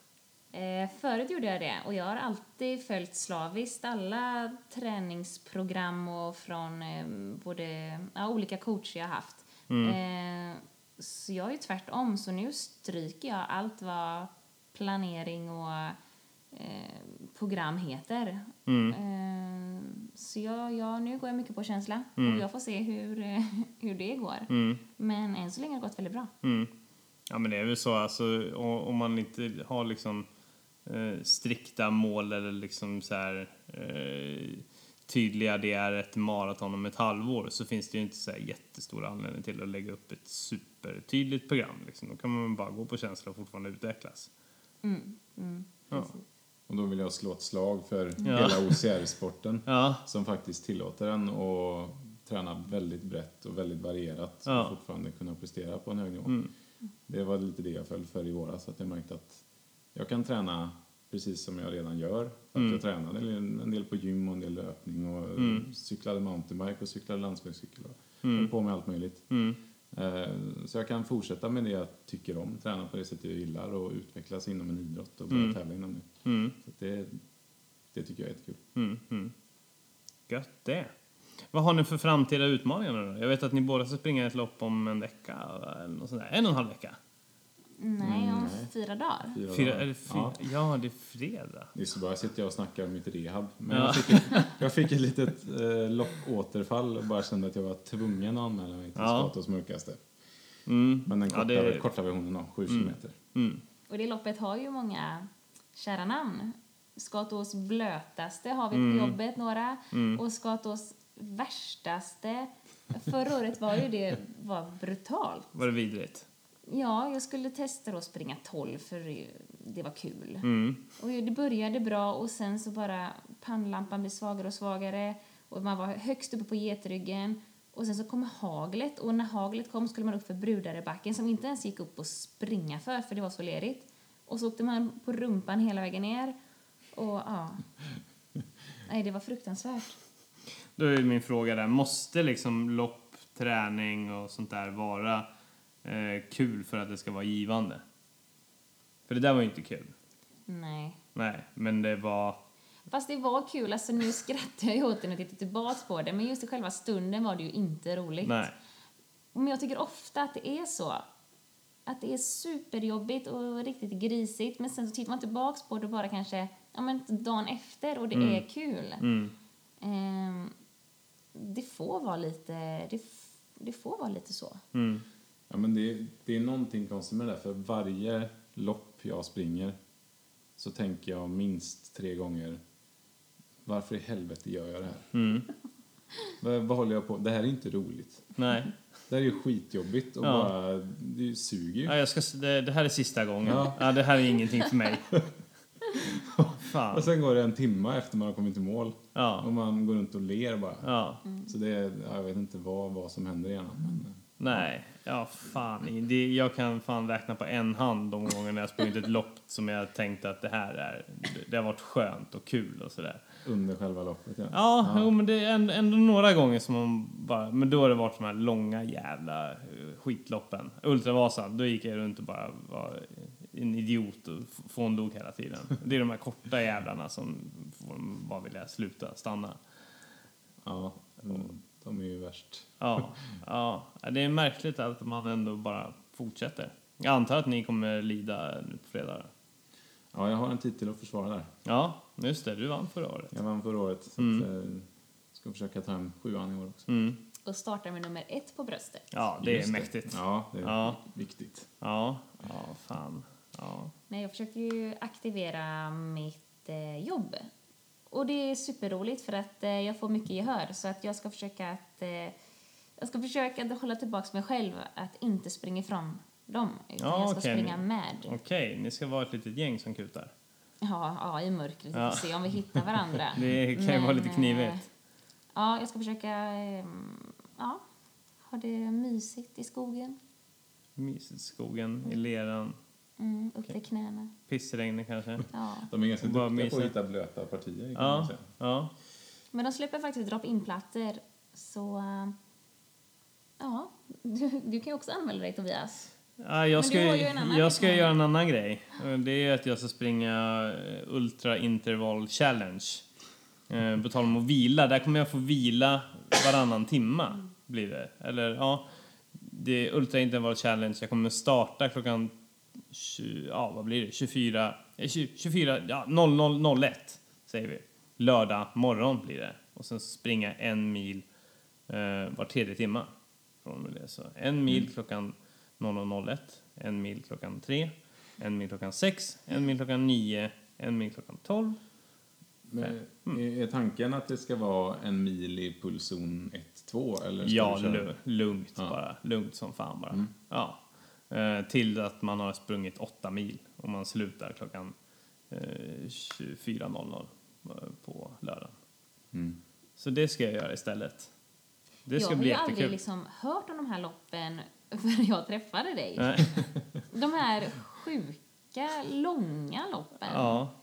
C: Eh, förut gjorde jag det och jag har alltid följt slaviskt alla träningsprogram och från eh, både ja, olika coacher jag haft. Eh, så jag är ju tvärtom, så nu stryker jag allt vad planering och eh, program heter.
A: Mm.
C: Eh, så jag, jag, nu går jag mycket på känsla
A: Mm.
C: och jag får se hur, hur det går.
A: Mm.
C: Men än så länge har det gått väldigt bra.
A: Mm. Ja, men det är väl så alltså, om man inte har liksom eh, strikta mål eller liksom så här eh, tydliga det är ett maraton om ett halvår så finns det ju inte så här jättestor anledning till att lägga upp ett supertydligt program. Liksom. Då kan man bara gå på känsla och fortfarande utvecklas. Ja.
B: Och då vill jag slå ett slag för
A: Ja.
B: hela OCR-sporten
A: Ja,
B: som faktiskt tillåter en att träna väldigt brett och väldigt varierat
A: Ja.
B: och fortfarande kunna prestera på en hög nivå.
A: Mm.
B: Det var lite det jag föll för i våras, att jag märkte att jag kan träna precis som jag redan gör. För att
A: Mm.
B: jag tränade en del på gym och en del löpning och
A: Mm.
B: cyklade mountainbike och cyklade landsvägscykel och
A: Mm.
B: på med allt möjligt.
A: mm,
B: Eh, Så jag kan fortsätta med det jag tycker om, träna på det sättet jag gillar och utvecklas inom en idrott och börja
A: Mm.
B: tävla inom det.
A: mm,
B: Så det, det tycker jag är jättekul.
A: mm, mm. Gött det. Vad har ni för framtida utmaningar då? Jag vet att ni båda ska springa ett lopp om en vecka, eller något sånt där. En och en halv vecka?
C: Nej, om
B: nej.
C: fyra dagar.
B: Fyra
A: Fyra,
B: dagar.
A: är det fyra?
B: Ja.
A: Ja, det är fredag.
B: Bra, jag sitter jag och snackar om mitt rehab. Men
A: Ja.
B: jag, fick ett, jag fick ett litet eh, loppåterfall och bara kände att jag var tvungen att anmäla mig till
A: Ja.
B: Skatos mörkaste.
A: Mm.
B: Men den
A: Ja,
B: korta,
A: det-
B: korta versionen då, sju kilometer.
A: Mm.
C: Och det loppet har ju många kära namn. Skatås blötaste har vi på
A: Mm.
C: jobbet några. Och Skatås värstaste. Förra året var ju det var brutalt.
A: Var det vidrigt?
C: Ja, jag skulle testa att springa 12 för det var kul.
A: Mm.
C: Och det började bra och sen så bara pannlampan blev svagare och svagare och man var högst uppe på getryggen och sen så kom haglet och när haglet kom skulle man upp för Brudarebacken som inte ens gick upp och springa för för det var så lerigt. Och så åkte man på rumpan hela vägen ner och ja. Nej, det var fruktansvärt.
A: Då är min fråga där, måste liksom lopp, träning och sånt där vara eh, kul för att det ska vara givande? För det där var ju inte kul.
C: Nej.
A: Nej, men det var...
C: Fast det var kul, alltså nu skrattar jag åt det när jag tittar tillbaks på det, men just i själva stunden var det ju inte roligt.
A: Nej.
C: Men jag tycker ofta att det är så. Att det är superjobbigt och riktigt grisigt, men sen så tittar man tillbaks på det bara kanske ja, men dagen efter och det är kul.
A: Mm.
C: Ehm, det får vara lite, det, det får vara lite så.
A: Mm.
B: Ja, men det, det är någonting konstigt med det där, för varje lopp jag springer så tänker jag minst tre gånger varför i helvete gör jag det här?
A: Mm.
B: Vad, vad håller jag på Det här är inte roligt.
A: Nej.
B: Det här är ju skitjobbigt och
A: Ja.
B: bara, det suger ju.
A: Ja, jag ska, det, det här är sista gången. Ja.
B: Ja.
A: det här är ingenting för mig. Fan.
B: Och sen går det en timme efter man har kommit i mål
A: Ja.
B: och man går runt och ler bara.
A: Ja.
B: Så det jag vet inte vad, vad som händer i hjärnan. Men,
A: Nej, ja fan. Det, jag kan fan räkna på en hand de gånger jag sprungit ett lopp som jag tänkte att det här är, det, har varit skönt och kul och sådär.
B: under själva loppet, ja.
A: Ja, Jo, men det är ändå, ändå några gånger som man bara, men då har det varit de här långa jävla eh, skitloppen. Ultravasan, då gick jag runt och bara var en idiot och fåndog hela tiden. Det är de här korta jävlarna som får bara vilja sluta, stanna.
B: Ja, mm, de är ju värst.
A: Ja, ja, det är märkligt att man ändå bara fortsätter. Jag antar att ni kommer lida nu på fredag.
B: Ja, jag har en titel att försvara där.
A: Ja, just det, du vann förra året.
B: Jag vann förra året, så
A: Mm.
B: att, eh, ska försöka ta hem sjuan i år också.
A: Mm.
C: Och startar med nummer ett på bröstet.
A: Ja, det är
B: Just
A: mäktigt.
B: Ja, det är
A: Ja.
B: viktigt.
A: Ja, ja, fan. Ja.
C: Nej, jag försöker ju aktivera mitt eh, jobb. Och det är superroligt för att eh, jag får mycket gehör. Så att jag ska försöka att eh, jag ska försöka att hålla tillbaka mig själv att inte springa ifrån dem. Utan
A: Ja,
C: jag ska
A: okej.
C: springa med.
A: Okej, ni ska vara ett litet gäng som kutar.
C: Ja, ja, i mörkret.
A: Ja.
C: se om vi hittar varandra.
A: Det kan ju vara lite
C: eh,
A: knivigt.
C: Ja, jag ska försöka ehm, ja, ha det mysigt i skogen.
A: Mysigt i skogen, i leran,
C: Mm, upp till knäna.
A: pissregnet kanske.
C: Ja.
B: De är ganska duktiga på att hitta blöta partier, kan man
A: Ja,
B: säga.
A: ja.
C: Men de släpper faktiskt drop-in-plattor. Så eh, ja, du, du kan ju också anmäla dig Tobias.
A: Ja, jag ska, jag ska göra en annan grej. Det är att jag ska springa eh, Ultra Interval Challenge. Eh, På tal om att vila, där kommer jag få vila varannan timma. Blir det. Eller ja, det är Ultra Interval Challenge. Jag kommer starta klockan 20, ja, vad blir det? 24, eh, 20 24, ja 0001 säger vi. Lördag morgon blir det. Och sen springa en mil eh, var tredje timma. Från det. Så en mil klockan 00.01, en mil klockan 3, en mil klockan 6, en mil klockan 9 en mil klockan 12.
B: Men är, är tanken att det ska vara en mil i pulszon 1-2 eller ska
A: Ja, lugnt
B: Ja.
A: bara. Lugnt som fan bara.
B: Mm.
A: Ja. Eh, till att man har sprungit åtta mil och man slutar klockan eh, 24.00 eh, på lördagen.
B: Mm.
A: Så det ska jag göra istället. Det ska
C: jag har
A: bli
C: ju aldrig liksom hört om de här loppen förrän jag träffade dig.
A: Nej.
C: De här sjuka, långa loppen.
A: Ja,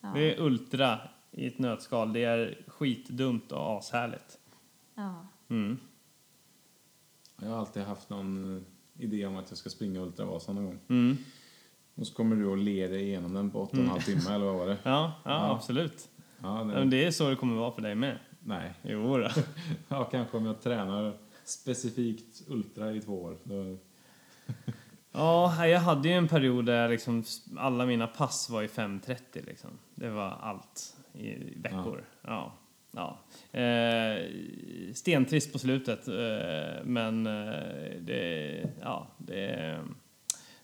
C: Ja.
A: det är ultra i ett nötskal. Det är skitdumt och ashärligt.
C: Ja.
A: Mm.
B: Jag har alltid haft någon eh, idé om att jag ska springa Ultravasan någon gång.
A: Mm.
B: Och så kommer du och ler igenom den på 8,5 timmar eller vad var det?
A: Ja, ja,
B: Ja.
A: absolut.
B: Ja, det,
A: men det är så det kommer vara för dig med.
B: Nej,
A: Jo då.
B: ja, kanske om jag tränar specifikt Ultra i två år. Då,
A: Ja, jag hade ju en period där liksom alla mina pass var i 5.30 liksom. Det var allt i veckor. Ja. ja. Eh, stentrist på slutet, eh, men eh, det, ja, det,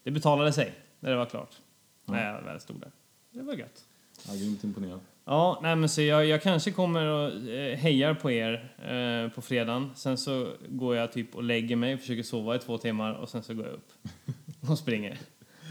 A: det betalade sig när det var klart. När jag väl stod där. Det var gött.
B: ja, grymt imponerad.
A: Ja, nej men så jag, jag kanske kommer och eh, hejar på er eh, på fredagen. Sen så går jag typ och lägger mig, försöker sova i två timmar och sen så går jag upp och springer.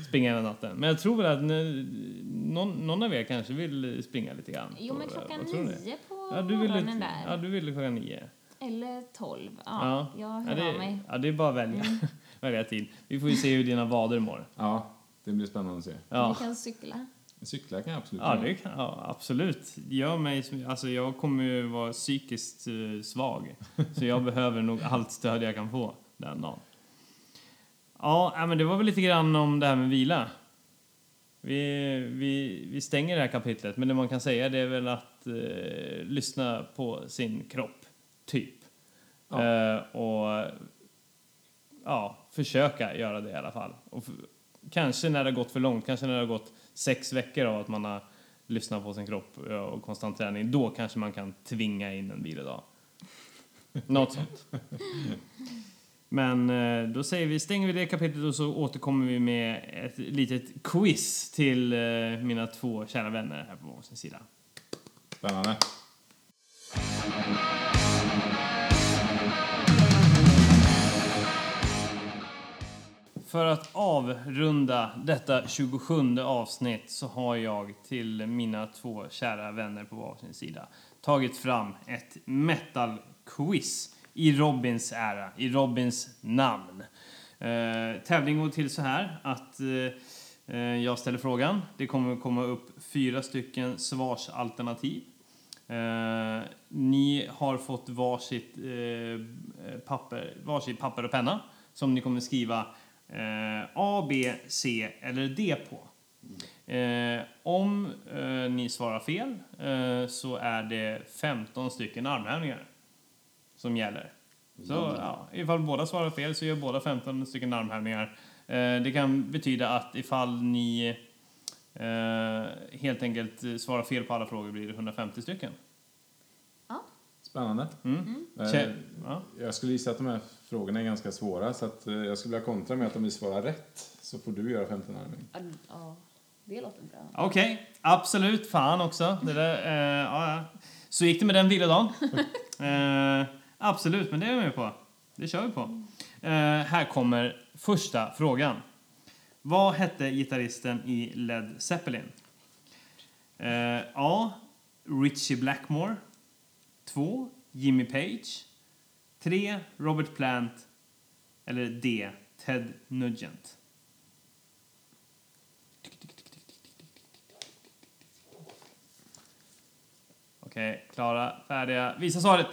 A: Springer hela natten. Men jag tror väl att ni, någon, någon av er kanske vill springa lite grann.
C: Jo, men klockan nio på
A: Ja, du ville,
C: morgonen där.
A: ja, du ville klockan nio.
C: Eller tolv. Ja, jag
A: ja,
C: hör
A: det,
C: av mig.
A: ja, det är bara att välja, välja tid. Vi får ju se hur dina vader mår.
B: Ja, det blir spännande att se.
A: Ja.
C: Vi kan cykla.
B: Cykla kan jag absolut
A: Ja, det kan, ja, absolut. Gör mig, som- alltså jag kommer ju vara psykiskt eh, svag. Så jag behöver nog allt stöd jag kan få den dagen. Ja, men det var väl lite grann om det här med vila. Vi, vi, vi stänger det här kapitlet, men det man kan säga det är väl att eh, lyssna på sin kropp, typ.
B: Ja.
A: Eh, och ja, försöka göra det i alla fall. Och kanske när det har gått för långt, kanske när det har gått sex veckor av att man har lyssnat på sin kropp eh, och konstant träning, då kanske man kan tvinga in en vilodag. Något sånt. Men eh, då säger vi, stänger vi det kapitlet och så återkommer vi med ett litet quiz till eh, mina två kära vänner här på varsin sida.
B: Spännande.
A: För att avrunda detta 27 avsnitt så har jag till mina två kära vänner på varsin sida tagit fram ett metal-quiz i Robins ära, i Robins namn. Eh, tävlingen går till så här att eh, eh, jag ställer frågan. Det kommer komma upp fyra stycken svarsalternativ. Eh, ni har fått varsitt, eh, papper, varsitt papper och penna som ni kommer skriva eh, A, B, C eller D på. Eh, om eh, ni svarar fel eh, så är det 15 stycken armhävningar som gäller. Så ja, ifall båda svarar fel så gör båda 15 stycken armhävningar. Eh, det kan betyda att ifall ni helt enkelt svarar fel på alla frågor blir det 150 stycken.
C: Ja.
B: Spännande.
A: Mm.
B: Eh,
A: Kä- ja.
B: Jag skulle gissa att de här frågorna är ganska svåra så att eh, jag skulle vilja kontra med att om vi svarar rätt så får du göra 15 armning.
C: Ja, Ja, det låter bra.
A: Okej, absolut. Fan också. Det där, eh, ja, ja. Så gick det med den vilodagen. eh, absolut, men det är jag med på. Det kör vi på. Eh, här kommer första frågan. Vad hette gitarristen i Led Zeppelin? Eh, A. Richie Blackmore. 2. Jimmy Page. 3. Robert Plant. Eller D. Ted Nugent. Okej, klara, färdiga. Visa svaret.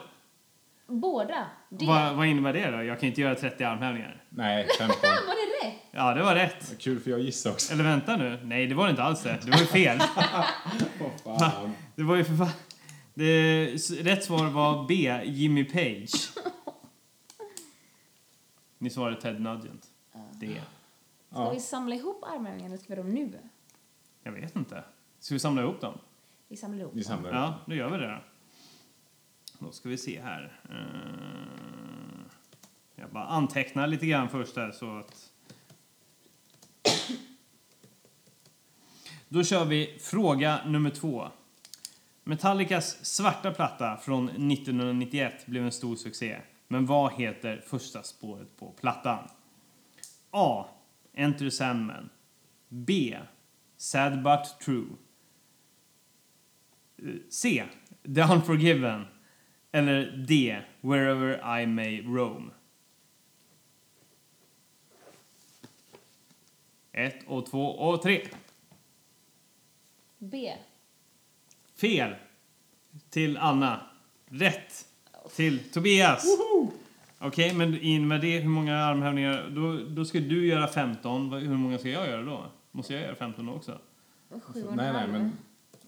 C: Båda. Det.
A: Vad, vad innebär det då? Jag kan inte göra 30 armhävningar.
B: Nej, 15.
C: Var det
A: Ja, det var rätt.
B: Kul för jag gissade också.
A: Eller vänta nu. Nej, det var det inte alls det. Det var ju fel.
B: Fan.
A: Det var ju för fan... Det, rätt svar var B, Jimmy Page. Ni svarade Ted Nugent. D.
C: Ska
B: Ja.
C: vi samla ihop armhävningarna eller ska vi dem nu?
A: Jag vet inte. Ska vi samla ihop dem?
C: Vi samlar ihop
B: Vi
C: dem.
B: samlar
A: Ja, då gör vi det. Då Då ska vi se här. Eh, Jag bara antecknar lite grann först där så att... Då kör vi fråga nummer två. Metallicas svarta platta från 1991 blev en stor succé. Men vad heter första spåret på plattan? A. Enter Sandman. B. Sad But True. C. The Unforgiven. Eller D. Wherever I May Roam. Ett och två och tre.
C: B.
A: Fel. Till Anna. Rätt. Till Tobias. Okej, men in med det, hur många armhävningar? Då, då ska du göra 15. Vad- Hur många ska jag göra då? Måste jag göra 15 då också?
C: Sju och en
B: Nej, nej, men...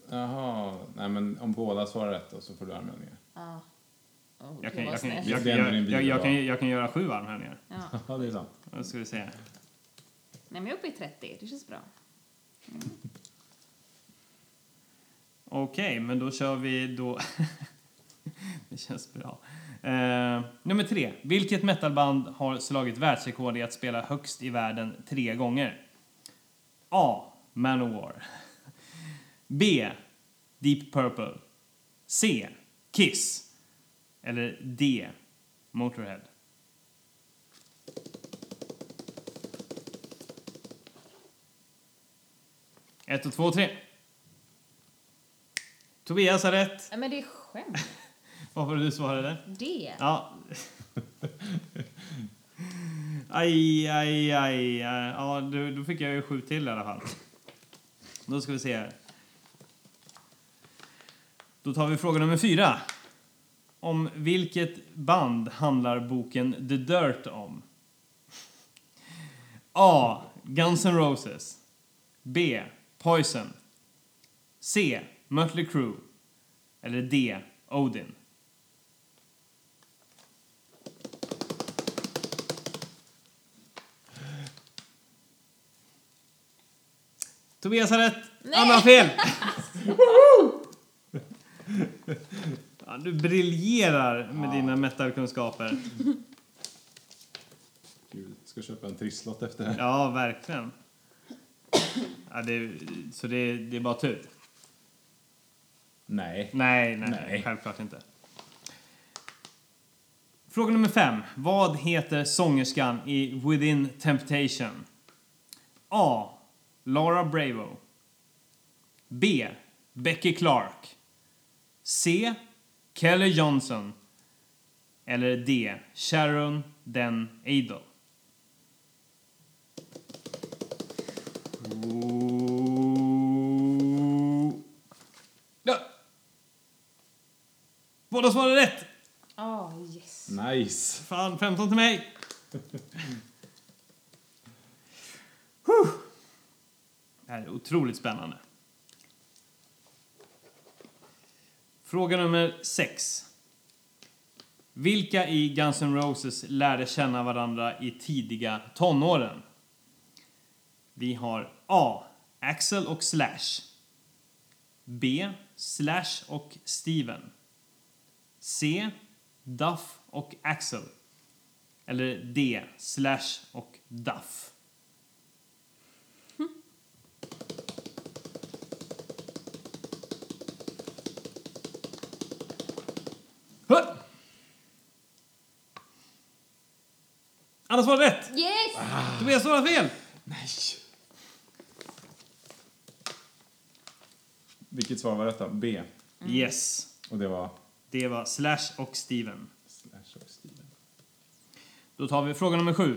B: Jaha. Nej, men om båda svarar rätt då så får du armhävningar.
C: Ja. Oh,
A: Jag kan, jag, kan, jag, jag, jag göra sju armhävningar.
C: Ja.
B: Det är sant.
A: Då ska vi se.
C: Nej, men jag är uppe i 30. Det känns bra.
A: Okej, men då kör vi då... det känns bra. Uh, nummer tre. Vilket metalband har slagit världsrekord i att spela högst i världen tre gånger? A. Manowar. B. Deep Purple. C. Kiss. Eller D. Motorhead. Ett och två, tre. Tobias har rätt.
C: Nej, men det är skämt.
A: Vad var det du svarade?
C: D.
A: Ja. Aj, aj, aj. Ja, då, då fick jag ju sju till i alla fall. Då ska vi se här. Då tar vi fråga nummer fyra. Om vilket band handlar boken The Dirt om? A. Guns N' Roses. B. Poison. C. Mötley Crüe. Eller D. Odin. Tobias har rätt, Anna har fel. ja, du briljerar med dina metalkunskaper.
B: Gud, ska köpa en trisslott efter det här.
A: Ja, verkligen. Ja, det, så det, det är bara tur?
B: Nej.
A: Nej, nej,
B: Nej.
A: självklart inte. Fråga nummer fem. Vad heter sångerskan i Within Temptation? A. Laura Bravo. B. Becky Clark. C. Kelly Johnson. Eller D. Sharon Den Adel. Ooh. Båda svarade rätt!
C: Ah, yes.
B: Nice.
A: Fan, 15 till mig. Huh. Det här är otroligt spännande. Fråga nummer 6. Vilka i Guns N' Roses lärde känna varandra i tidiga tonåren? Vi har A. Axel och Slash. B. Slash och Steven. C. Duff och Axel. Eller D. Slash och Duff. Anna svarade rätt!
C: Yes!
A: Tobias svarade fel!
B: Nej. Vilket svar var detta? B.
A: Yes.
B: Och det var
A: Det var Slash och Steven.
B: Slash och Steven.
A: Då tar vi fråga nummer sju.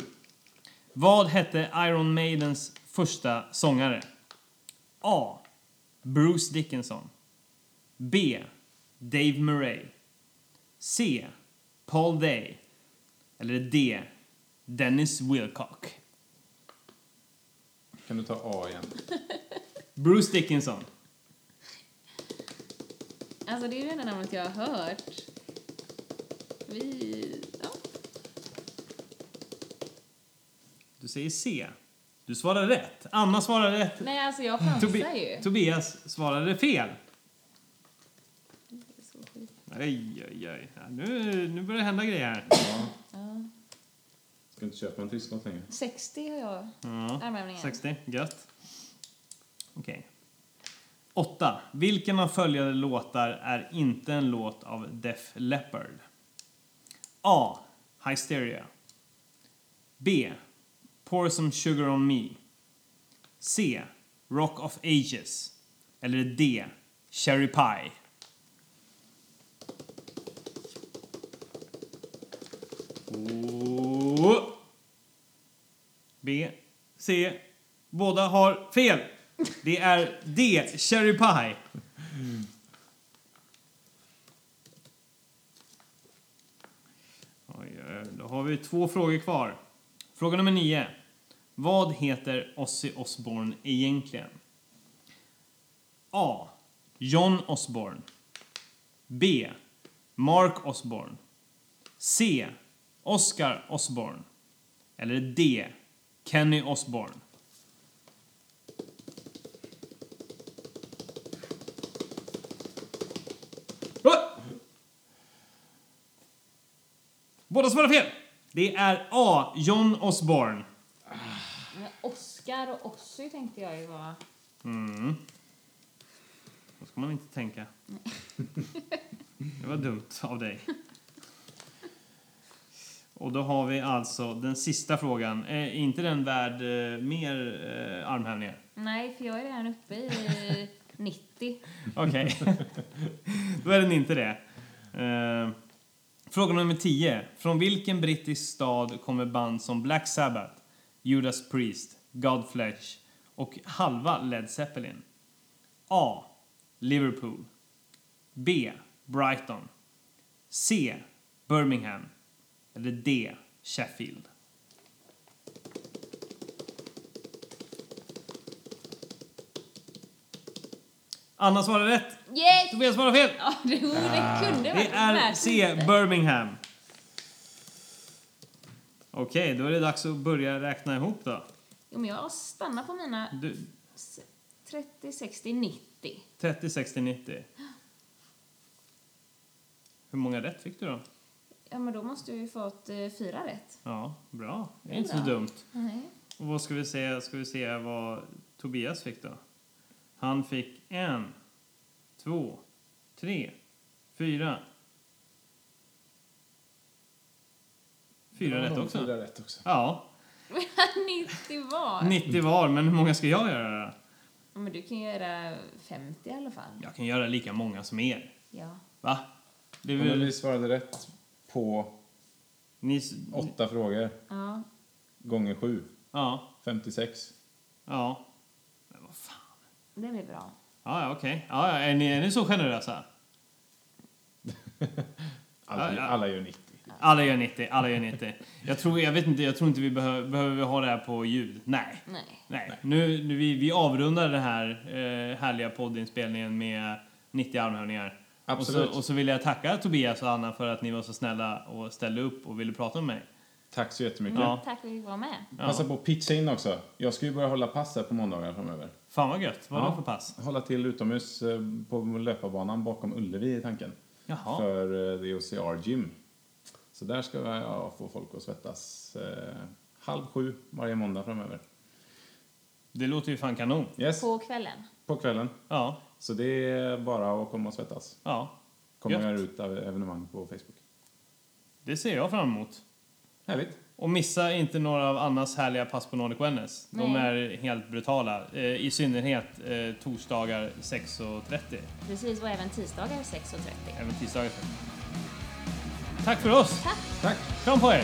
A: Vad hette Iron Maidens första sångare? A. Bruce Dickinson. B. Dave Murray. C. Paul Day. Eller D. Dennis Wilcock.
B: Kan du ta A igen?
A: Bruce Dickinson.
C: Alltså, det är det enda namnet jag har hört. Vi... Ja.
A: Du säger C. Du svarade rätt. Anna svarade rätt.
C: Nej, alltså jag chansar
A: Tobi-
C: ju.
A: Tobias svarade fel. Aj, aj, aj. Ja, nu, nu börjar det hända grejer här.
B: Ja.
C: Ja.
B: Ska inte köpa en trisslott längre.
C: 60 har jag.
A: Ja,
C: Armhävningar.
A: 60. Gött. Okej. 8. Vilken av följande låtar är inte en låt av Def Leppard? A. Hysteria. B. Pour some sugar on me. C. Rock of Ages. Eller D. Cherry Pie. Oh. B. C. Båda har fel. Det är D. Cherry Pie. Oj, då har vi två frågor kvar. Fråga nummer nio. Vad heter Ozzy Osbourne egentligen? A. John Osbourne. B. Mark Osbourne. C. Oscar Osbourne. Eller D. Kenny Osbourne. Båda svarar fel. Det är A. John Osbourne.
C: Men Oscar och Ossi tänkte jag ju var...
A: Mm. Så ska man inte tänka. Det var dumt av dig. Och då har vi alltså den sista frågan. Är inte den värd eh, mer eh, armhävningar?
C: Nej, för jag är redan uppe i 90.
A: Okej. Då är den inte det. Eh, fråga nummer 10. Från vilken brittisk stad kommer band som Black Sabbath, Judas Priest, Godflesh och halva Led Zeppelin? A. Liverpool. B. Brighton. C. Birmingham. Eller D. Sheffield. Anna svarar rätt.
C: Yes!
A: Tobias svarar fel.
C: Ja, det, det kunde
A: Det är C. Birmingham. Okej, då är det dags att börja räkna ihop då.
C: Jo, men jag stannar på mina
A: Du,
C: s- 30, 60, 90.
A: 30, 60, 90. Hur många rätt fick du då?
C: Ja, men då måste jag ju fått eh, fyra rätt.
A: Ja, bra. Det är
C: Det är
A: inte så
C: bra.
A: dumt.
C: Nej.
A: Och vad ska vi se? Ska vi se vad Tobias fick då? Han fick en, två, tre, fyra. Fyra rätt också.
B: Fyra rätt också.
A: Ja,
C: 90 var.
A: 90 var, men hur många ska jag göra då?
C: Ja, men du kan göra 50 i alla fall.
A: Jag kan göra lika många som er.
C: Ja.
A: Va? Det
B: Ja,
A: väl...
B: vi svarade rätt på
A: Ni...
B: åtta frågor.
C: Ja.
B: Gånger sju.
A: Ja,
B: 56.
A: ja.
C: Det blir bra.
A: Ja, ja, okej. Ja, ja, är, ni, är ni så generösa?
B: Alla,
A: Ja,
B: alla gör 90.
A: Alla gör 90, alla gör 90. Jag tror, jag vet inte, jag tror inte vi behöver, behöver vi ha det här på ljud. Nej.
C: Nej.
A: Nej. Nu, nu vi, vi avrundar den här eh, härliga poddinspelningen med 90 armhävningar. Och
B: Absolut.
A: så, och så vill jag tacka Tobias och Anna för att ni var så snälla och ställde upp och ville prata med mig.
B: Tack så jättemycket.
A: Ja.
C: Tack för att vi var med.
B: Passa på att pitcha in också. Jag ska ju börja hålla pass här på måndagar framöver.
A: Fan vad gött. Vad
B: Ja.
A: då för pass?
B: Hålla till utomhus eh, på löparbanan bakom Ullevi i tanken.
A: Jaha.
B: För eh, The OCR Gym. Så där ska jag få folk att svettas eh, halv sju varje måndag framöver.
A: Det låter ju fan kanon.
B: Yes, på,
C: På kvällen.
B: kvällen.
A: Ja.
B: Så det är bara att komma och svettas.
A: Ja.
B: Kommer ut av evenemang på Facebook.
A: Det ser jag fram emot.
B: Härligt.
A: Och missa inte några av Annas härliga pass på Nordic Wellness. De
C: Nej.
A: är helt brutala. Eh, I synnerhet eh, torsdagar 6.30.
C: Precis, och även tisdagar 6.30.
A: Även tisdagar. Tack för oss!
C: Tack!
B: Tack!
A: Kram på er!